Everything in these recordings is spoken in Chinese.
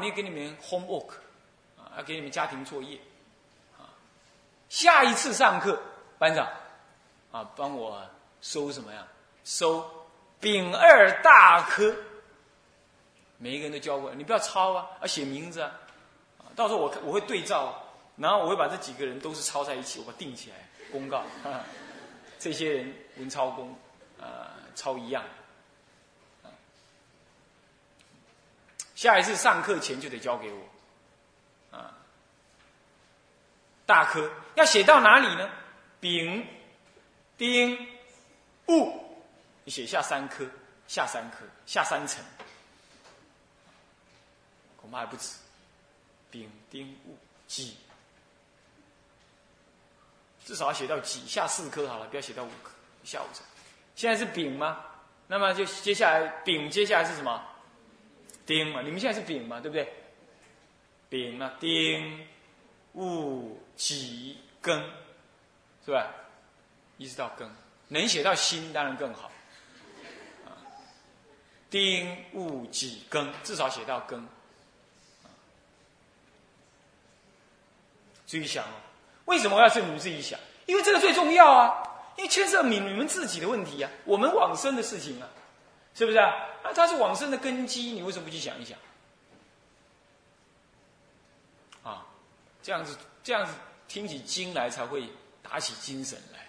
没给你们 homework 啊，要给你们家庭作业啊。下一次上课，班长啊，帮我收什么呀？收丙二大科。每一个人都教过，你不要抄啊，要写名字啊。到时候我我会对照，然后我会把这几个人都是抄在一起，我把它定起来，公告，这些人文抄功，啊，抄一样。下一次上课前就得交给我，啊，大科要写到哪里呢？丙、丁、戊，你写下三科，下三科，下三层，恐怕还不止。丙、丁、戊、己，至少要写到己，下四科好了，不要写到五科，下五层。现在是丙吗？那么就接下来丙，接下来是什么？丁嘛，你们现在是丙嘛，对不对？丙嘛，丁、戊、己、庚，是吧？一直到庚，能写到辛当然更好。丁、戊、己、庚，至少写到庚。注意想哦，为什么要是你们自己想？因为这个最重要啊，因为牵涉你你们自己的问题啊，我们往生的事情啊，是不是啊？啊，它是往生的根基，你为什么不去想一想？啊，这样子，这样子听起经来才会打起精神来，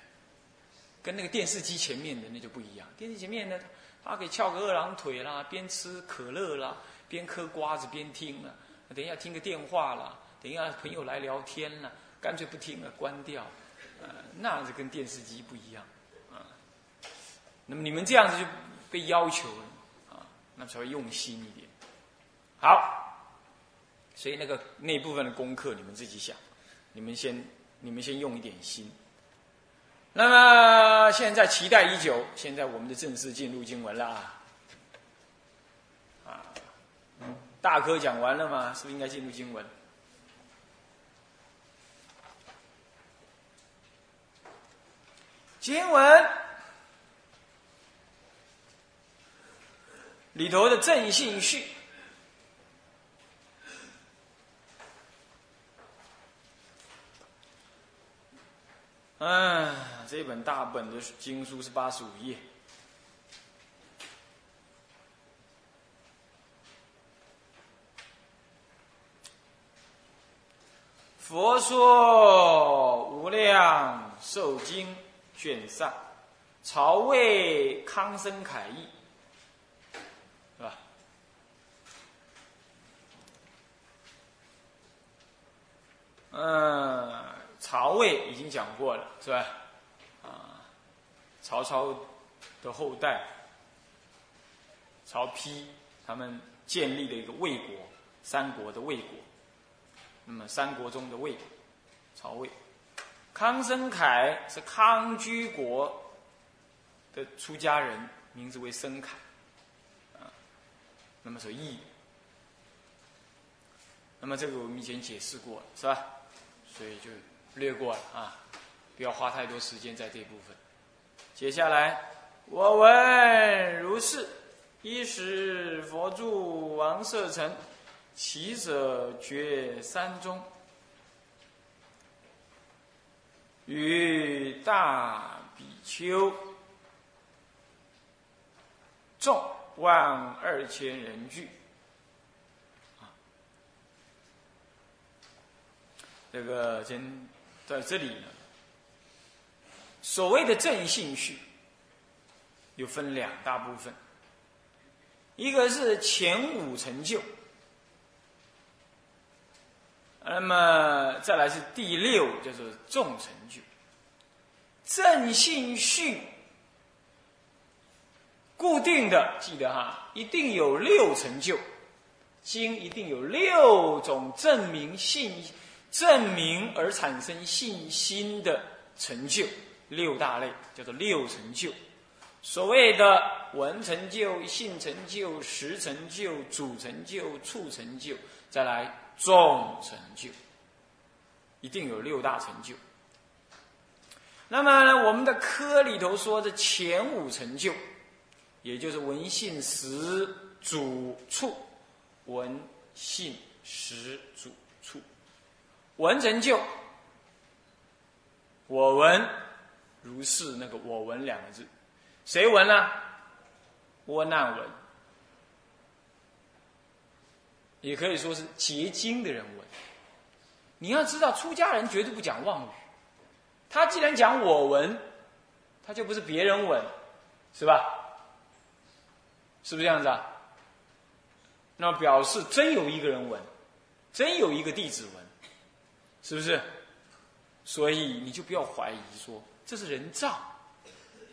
跟那个电视机前面的那就不一样。电视机前面呢，他可以翘个二郎腿啦，边吃可乐啦，边嗑瓜子边听了，等一下听个电话啦，等一下朋友来聊天了，干脆不听了，关掉。呃，那是跟电视机不一样啊。那么你们这样子就被要求啊。那才会用心一点。好，所以那个那部分的功课你们自己想，你们先你们先用一点心。那么现在期待已久，现在我们的正式进入经文了啊！啊，大科讲完了吗？是不是应该进入经文？经文。里头的正信序，嗯，这本大本的经书是八十五页。佛说无量寿经卷上，曹魏康生凯译。嗯，曹魏已经讲过了，是吧？啊，曹操的后代，曹丕他们建立了一个魏国，三国的魏国。那么三国中的魏，曹魏，康生凯是康居国的出家人，名字为生凯，啊，那么是义。那么这个我们以前解释过了，是吧？所以就略过了啊，不要花太多时间在这部分。接下来，我闻如是：一时佛住王舍城，其者绝山中，与大比丘众万二千人聚。这个先在这里呢。所谓的正信序，又分两大部分，一个是前五成就，那么再来是第六，就是众成就。正信序固定的，记得哈，一定有六成就，经一定有六种证明信。证明而产生信心的成就，六大类叫做六成就。所谓的文成就、性成就、实成就、主成就、处成就，再来众成就，一定有六大成就。那么，我们的科里头说的前五成就，也就是文、信、实、主、处、文、性实主。闻成就，我闻如是。那个“我闻”两个字，谁闻呢？窝难闻，也可以说是结晶的人闻。你要知道，出家人绝对不讲妄语。他既然讲我闻，他就不是别人闻，是吧？是不是这样子啊？那表示真有一个人闻，真有一个弟子闻。是不是？所以你就不要怀疑说这是人造，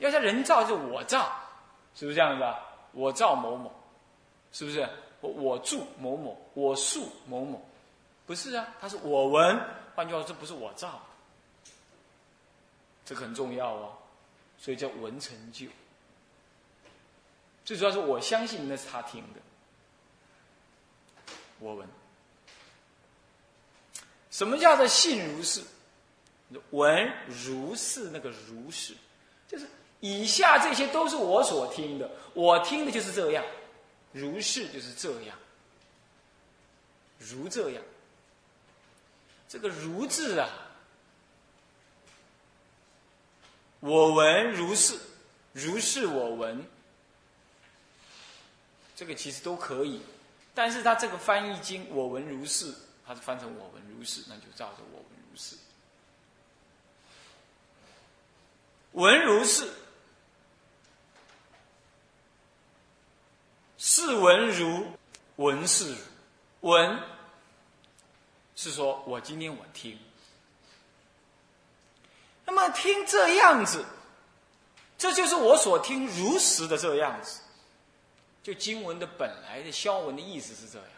要像人造就我造，是不是这样子啊？我造某某，是不是？我我住某某，我树某某，不是啊？他是我闻，换句话说，这不是我造，这个很重要哦。所以叫闻成就。最主要是我相信那是他听的，我闻。什么叫做信如是？闻如是那个如是，就是以下这些都是我所听的，我听的就是这样，如是就是这样，如这样。这个如字啊，我闻如是，如是我闻，这个其实都可以，但是他这个翻译经，我闻如是。它是翻成我闻如是，那就照着我闻如是。闻如是，是闻如，闻是如，闻是说我今天我听，那么听这样子，这就是我所听如实的这样子，就经文的本来的消文的意思是这样。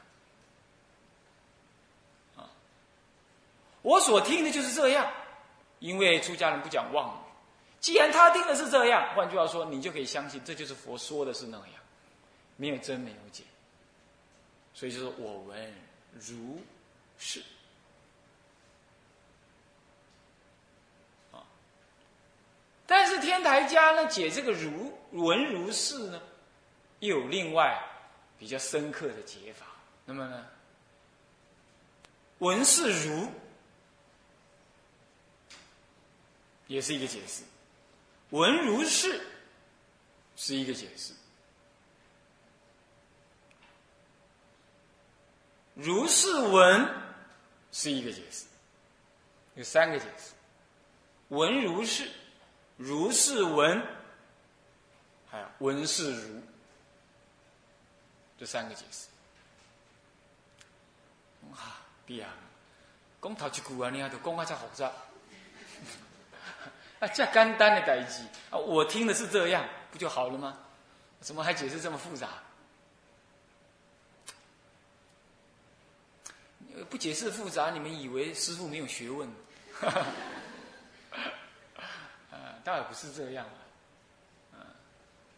我所听的就是这样，因为出家人不讲妄语。既然他听的是这样，换句话说，你就可以相信，这就是佛说的是那样，没有真没有假。所以就是我闻如是啊。但是天台家呢解这个如闻如是呢，又有另外比较深刻的解法。那么呢，闻是如。也是一个解释，闻如是是一个解释，如是闻是一个解释，有三个解释：闻如是、如是闻，还有闻是如，这三个解释。啊，对啊，讲头一句啊，你啊，就讲啊，才复杂。这简单的代机啊，我听的是这样，不就好了吗？怎么还解释这么复杂？不解释复杂，你们以为师傅没有学问？啊，倒也不是这样啊。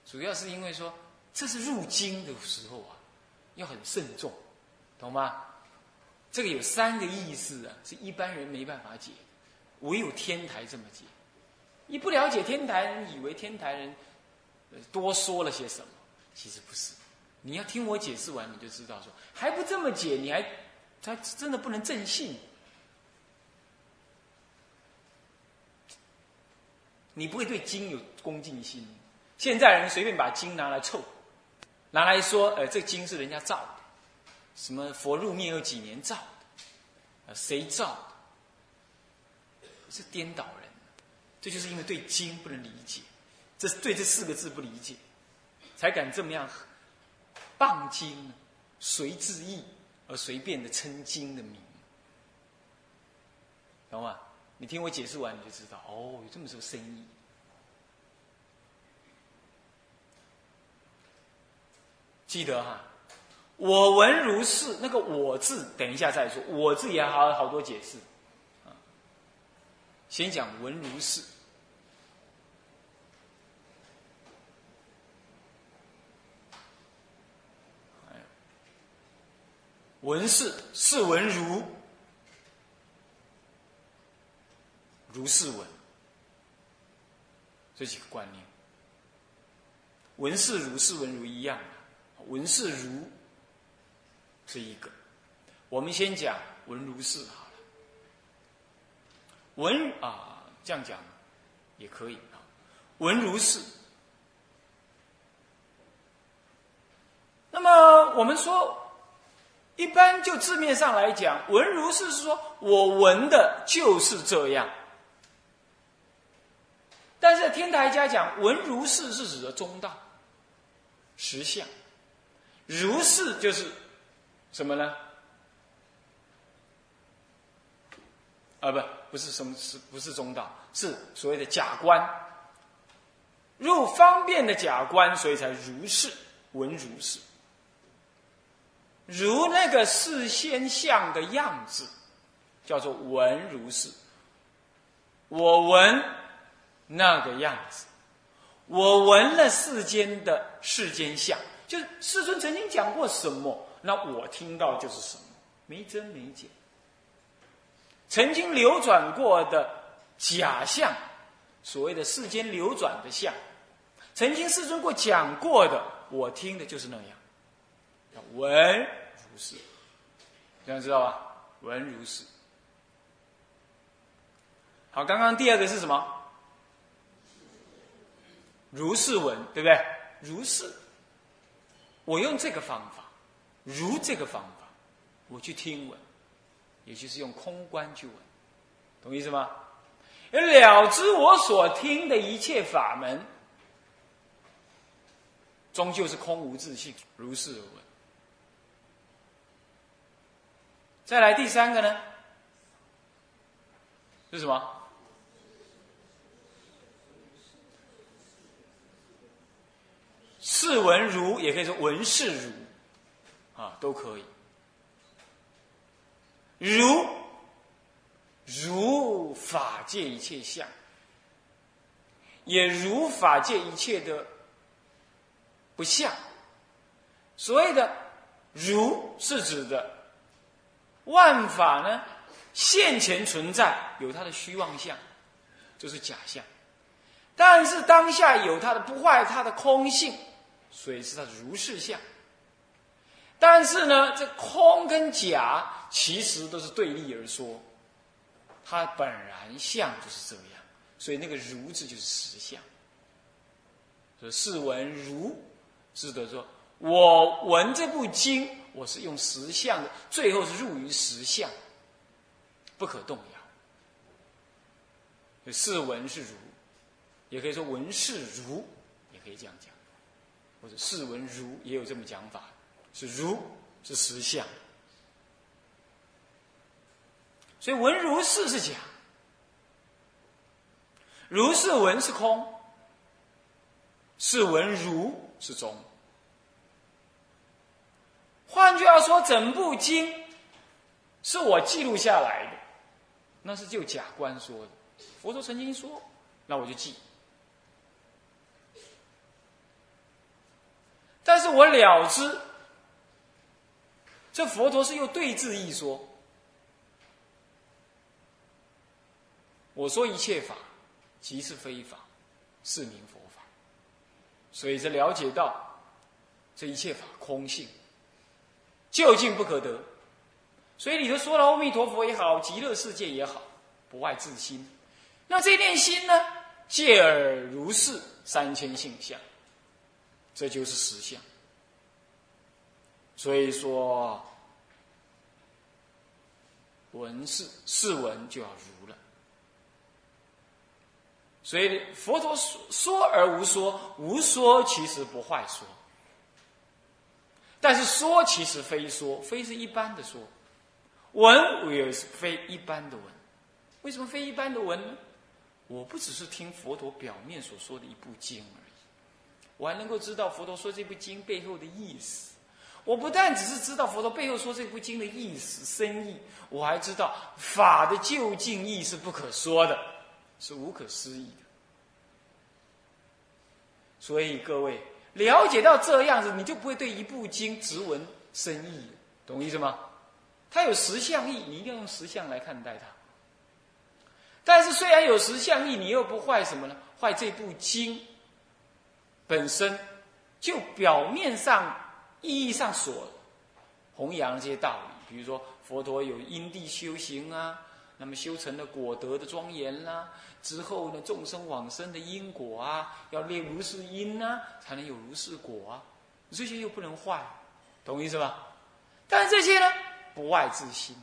主要是因为说，这是入经的时候啊，要很慎重，懂吗？这个有三个意思啊，是一般人没办法解，唯有天台这么解。你不了解天台人，以为天台人多说了些什么，其实不是。你要听我解释完，你就知道说还不这么解，你还他真的不能正信。你不会对经有恭敬心。现在人随便把经拿来凑，拿来说，呃，这经是人家造的，什么佛入灭有几年造的，呃，谁造的，是颠倒人。这就是因为对经不能理解，这是对这四个字不理解，才敢这么样谤经，随字意而随便的称经的名，懂吗？你听我解释完，你就知道哦，有这么多深意。记得哈，我闻如是，那个“我”字，等一下再说，“我”字也好好多解释，先讲闻如是。文是是文如如是文，这几个观念。文是如是文如一样的，文是如是一个，我们先讲文如是好了。文啊，这样讲也可以啊。文如是。那么我们说，一般就字面上来讲，文如是是说我闻的就是这样。但是天台家讲文如是是指的中道实相，如是就是什么呢？啊，不，不是什么是不是中道，是所谓的假观，入方便的假观，所以才如是闻如是，如那个事先相的样子，叫做闻如是。我闻那个样子，我闻了世间的世间相，就是世尊曾经讲过什么，那我听到就是什么，没增没减。曾经流转过的假象，所谓的世间流转的相，曾经世尊过讲过的，我听的就是那样。闻如是，这样知道吧？闻如是。好，刚刚第二个是什么？如是闻，对不对？如是，我用这个方法，如这个方法，我去听闻。也就是用空观去闻，懂意思吗？而了知我所听的一切法门，终究是空无自性，如是闻。再来第三个呢？是什么？是闻如，也可以说闻是如，啊，都可以。如如法界一切相，也如法界一切的不相。所谓的“如”是指的万法呢，现前存在有它的虚妄相，就是假象；但是当下有它的不坏，它的空性，所以是它的如是相。但是呢，这空跟假。其实都是对立而说，它本然相就是这样，所以那个“如”字就是实相。所以“是闻如”，是的说，我闻这部经，我是用实相的，最后是入于实相，不可动摇。是闻是如，也可以说闻是如，也可以这样讲，或者是闻如也有这么讲法，是如是实相。所以闻如是是假，如是闻是空，是闻如是中。换句话说，整部经是我记录下来的，那是就假观说的。佛陀曾经说，那我就记。但是我了知，这佛陀是用对字一说。我说一切法，即是非法，是名佛法。所以，这了解到这一切法空性，究竟不可得。所以，里头说了阿弥陀佛也好，极乐世界也好，不外自心。那这念心呢？借尔如是三千性相，这就是实相。所以说，闻是是闻就要如了。所以佛陀说说而无说，无说其实不坏说，但是说其实非说，非是一般的说，闻也是非一般的闻。为什么非一般的闻呢？我不只是听佛陀表面所说的一部经而已，我还能够知道佛陀说这部经背后的意思。我不但只是知道佛陀背后说这部经的意思深意，我还知道法的究竟意是不可说的。是无可思议的，所以各位了解到这样子，你就不会对一部经直闻深意，懂意思吗？它有实相意，你一定要用实相来看待它。但是虽然有实相意，你又不坏什么呢？坏这部经本身就表面上意义上所弘扬这些道理，比如说佛陀有因地修行啊，那么修成了果德的庄严啦，之后呢众生往生的因果啊，要列如是因啊，才能有如是果啊，这些又不能坏，懂我意思吧？但是这些呢，不外自心，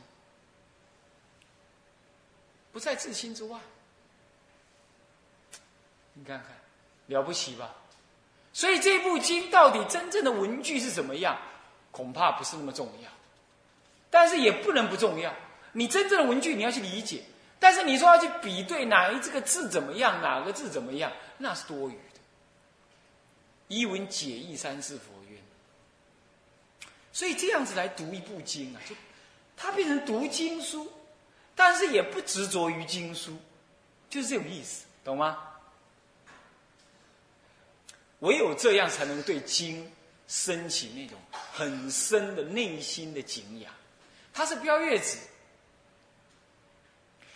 不在自心之外。你看看，了不起吧？所以这部经到底真正的文句是怎么样，恐怕不是那么重要，但是也不能不重要。你真正的文句你要去理解，但是你说要去比对哪一这个字怎么样，哪个字怎么样，那是多余的。一文解义，三世佛曰。所以这样子来读一部经啊，就它变成读经书，但是也不执着于经书，就是这种意思，懂吗？唯有这样，才能对经升起那种很深的内心的敬仰。它是标月子，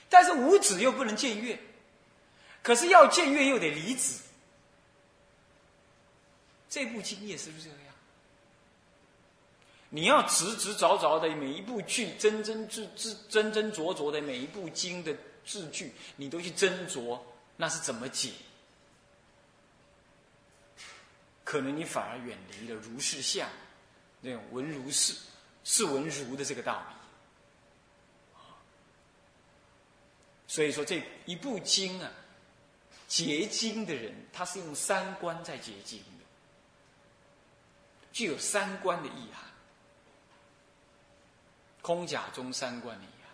但是无子又不能见月，可是要见月又得离子。这部经也是不是这样？你要直直凿凿的每一部剧，真真字字真真灼灼的每一部经的字句，你都去斟酌，那是怎么解？可能你反而远离了如是相，那种闻如是、是闻如的这个道理。所以说这一部经啊，结经的人，他是用三观在结经的，具有三观的意涵，空假中三观的意涵。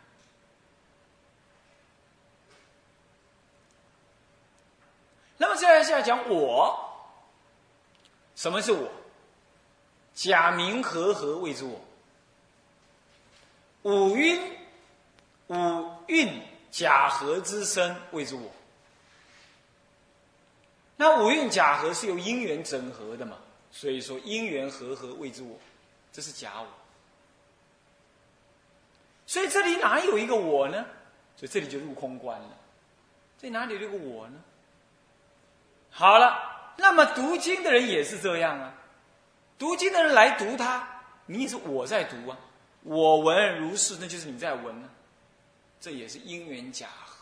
那么接下来讲我。什么是我？假名和合谓之我。五蕴五蕴假合之身谓之我。那五蕴假合是由因缘整合的嘛？所以说因缘和合谓之我，这是假我。所以这里哪有一个我呢？所以这里就入空观了。这哪里有个我呢？好了。那么读经的人也是这样啊，读经的人来读它，你也是我在读啊，我闻如是，那就是你在闻啊，这也是因缘假合。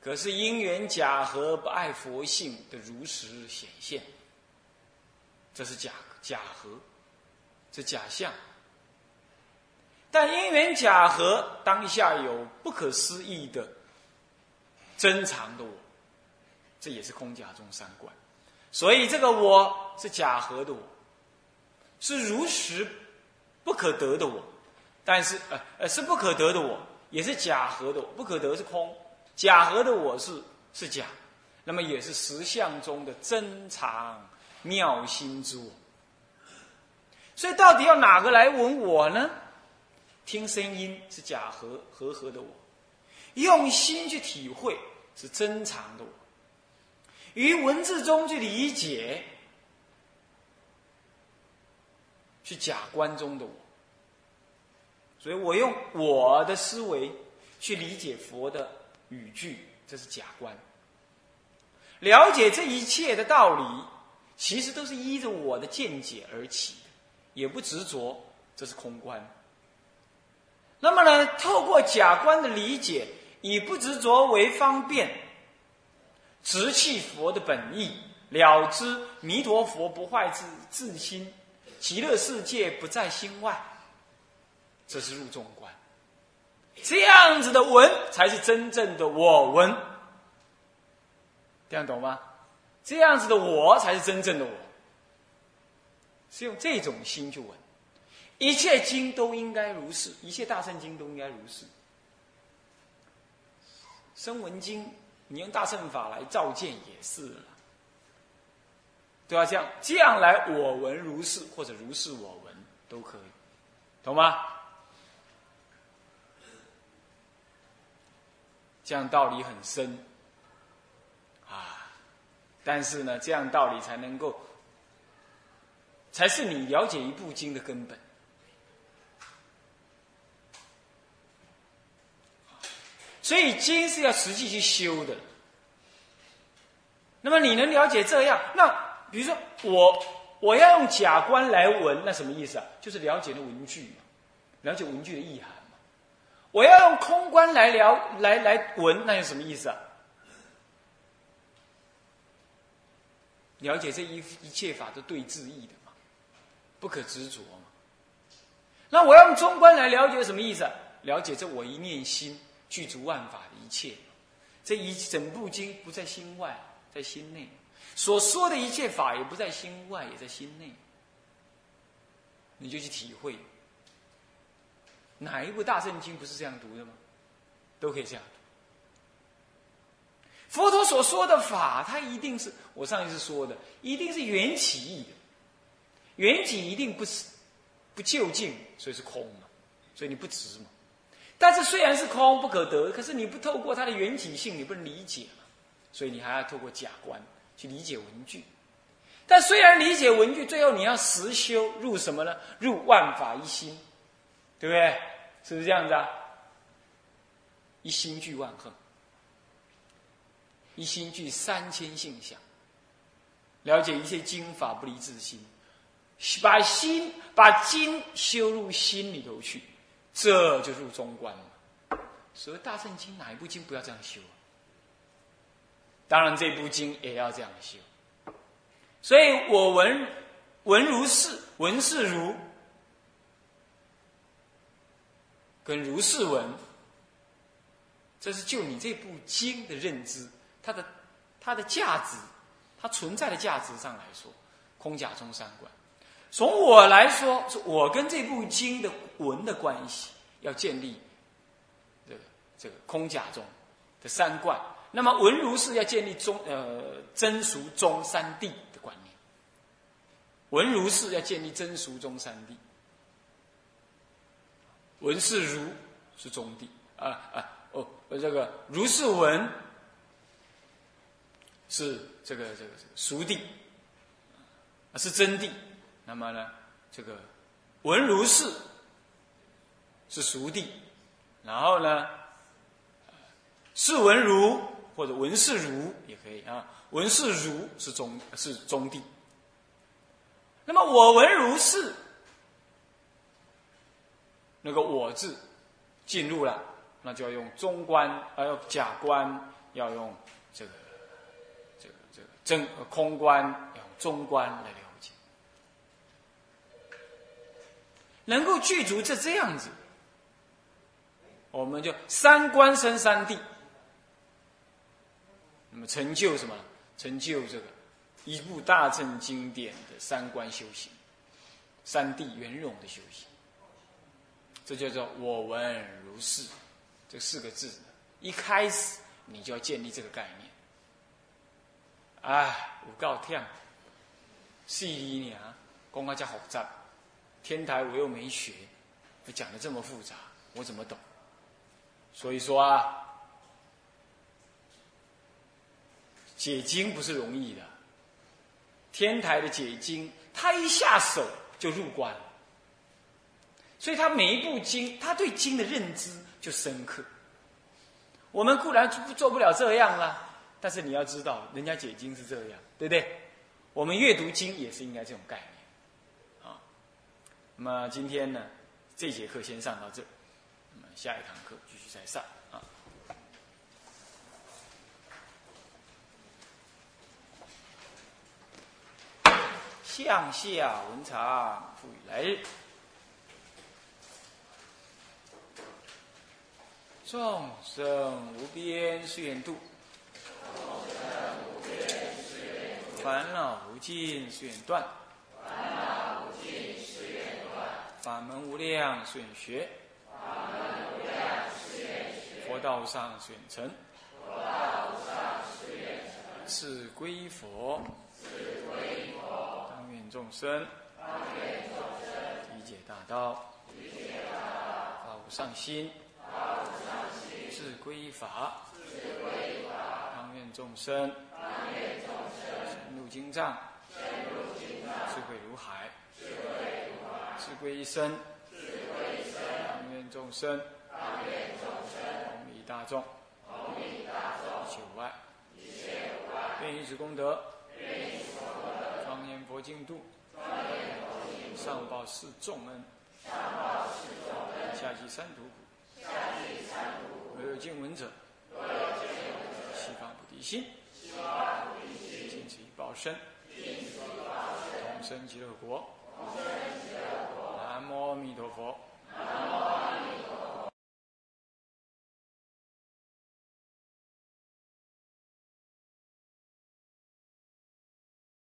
可是因缘假合不爱佛性的如实显现，这是假假合，这假象。但因缘假合当下有不可思议的珍藏的我。这也是空假中三观，所以这个我是假合的我，是如实不可得的我，但是呃呃是不可得的我，也是假合的我，不可得是空，假合的我是是假，那么也是实相中的珍藏妙心之我。所以到底要哪个来闻我呢？听声音是假合合合的我，用心去体会是珍藏的我。于文字中去理解，是假观中的我，所以我用我的思维去理解佛的语句，这是假观。了解这一切的道理，其实都是依着我的见解而起的，也不执着，这是空观。那么呢，透过假观的理解，以不执着为方便。直气佛的本意，了知弥陀佛不坏自自心，极乐世界不在心外，这是入众观。这样子的闻，才是真正的我闻。这样懂吗？这样子的我，才是真正的我。是用这种心去闻，一切经都应该如是，一切大圣经都应该如是。声闻经。你用大乘法来照见也是了，对吧？这样这样来，我闻如是，或者如是我闻都可以，懂吗？这样道理很深啊，但是呢，这样道理才能够，才是你了解一部经的根本。所以经是要实际去修的。那么你能了解这样？那比如说我我要用假观来闻，那什么意思啊？就是了解那文句嘛。了解文句的意涵。我要用空观来聊来来闻，那有什么意思啊？了解这一一切法都对治意的嘛，不可执着嘛。那我要用中观来了解什么意思？了解这我一念心具足万法的一切，这一整部经不在心外，在心内。所说的一切法也不在心外，也在心内。你就去体会，哪一部大圣经不是这样读的吗？都可以这样。佛陀所说的法，它一定是我上一次说的，一定是缘起义的，缘起一定不是不究竟，所以是空嘛，所以你不执嘛。但是虽然是空不可得，可是你不透过它的缘起性，你不能理解嘛，所以你还要透过假观去理解文句。但虽然理解文句，最后你要实修入什么呢？入万法一心，对不对？是不是这样子啊？一心具万恒。一心具三千性相，了解一切经法不离自心，把心把经修入心里头去，这就入中观了。所谓大圣经，哪一部经不要这样修？当然这部经也要这样修。所以我闻闻如是，闻是如，跟如是文，这是就你这部经的认知。它的它的价值，它存在的价值上来说，空假中三观。从我来说，是我跟这部经的文的关系，要建立这个这个空假中的三观。那么文如是要建立中呃真俗中三谛的观念。文如是要建立真俗中三谛。文是如是中地啊啊哦这个如是文。是这个这个熟地，是真谛。那么呢，这个文如是是熟地，然后呢，是文如或者文是如也可以啊。文是如是中是中地。那么我闻如是，那个我字进入了，那就要用中观，呃，要假观，要用这个。这个、这个真空观用中观来了解，能够具足这这样子，我们就三观生三谛，那么成就什么？成就这个一部大乘经典的三观修行，三谛圆融的修行，这叫做我闻如是这四个字，一开始你就要建立这个概念。哎，有够忝，细腻呢，讲啊，这复杂。天台我又没学，讲的这么复杂，我怎么懂？所以说啊，解经不是容易的。天台的解经，他一下手就入关，所以他每一部经，他对经的认知就深刻。我们固然做不了这样了。但是你要知道，人家解经是这样，对不对？我们阅读经也是应该这种概念，啊。那么今天呢，这节课先上到这，那么下一堂课继续再上啊。向下文长赋予来日，众生无边誓愿度。烦恼无尽誓愿断，烦恼无尽誓愿断。法门无量誓愿学，法门无量誓愿学。佛道上誓愿成，佛道上誓愿成。是归佛，是归佛。当愿众生，当愿众生。理解大道，理解大道。发无上心，是归法，是归法。当愿众生，当愿众生。深入经藏，智慧如海，智慧如海。智归一生，智归一生。当愿众生，当愿众生。弘利大众，弘利大众。一切无碍，愿以此功德，庄严佛净土，上报四重恩，上报四重恩。下济三途苦。有见闻者，西方菩提心，尽此一报身，同生极乐国。南无阿弥陀佛。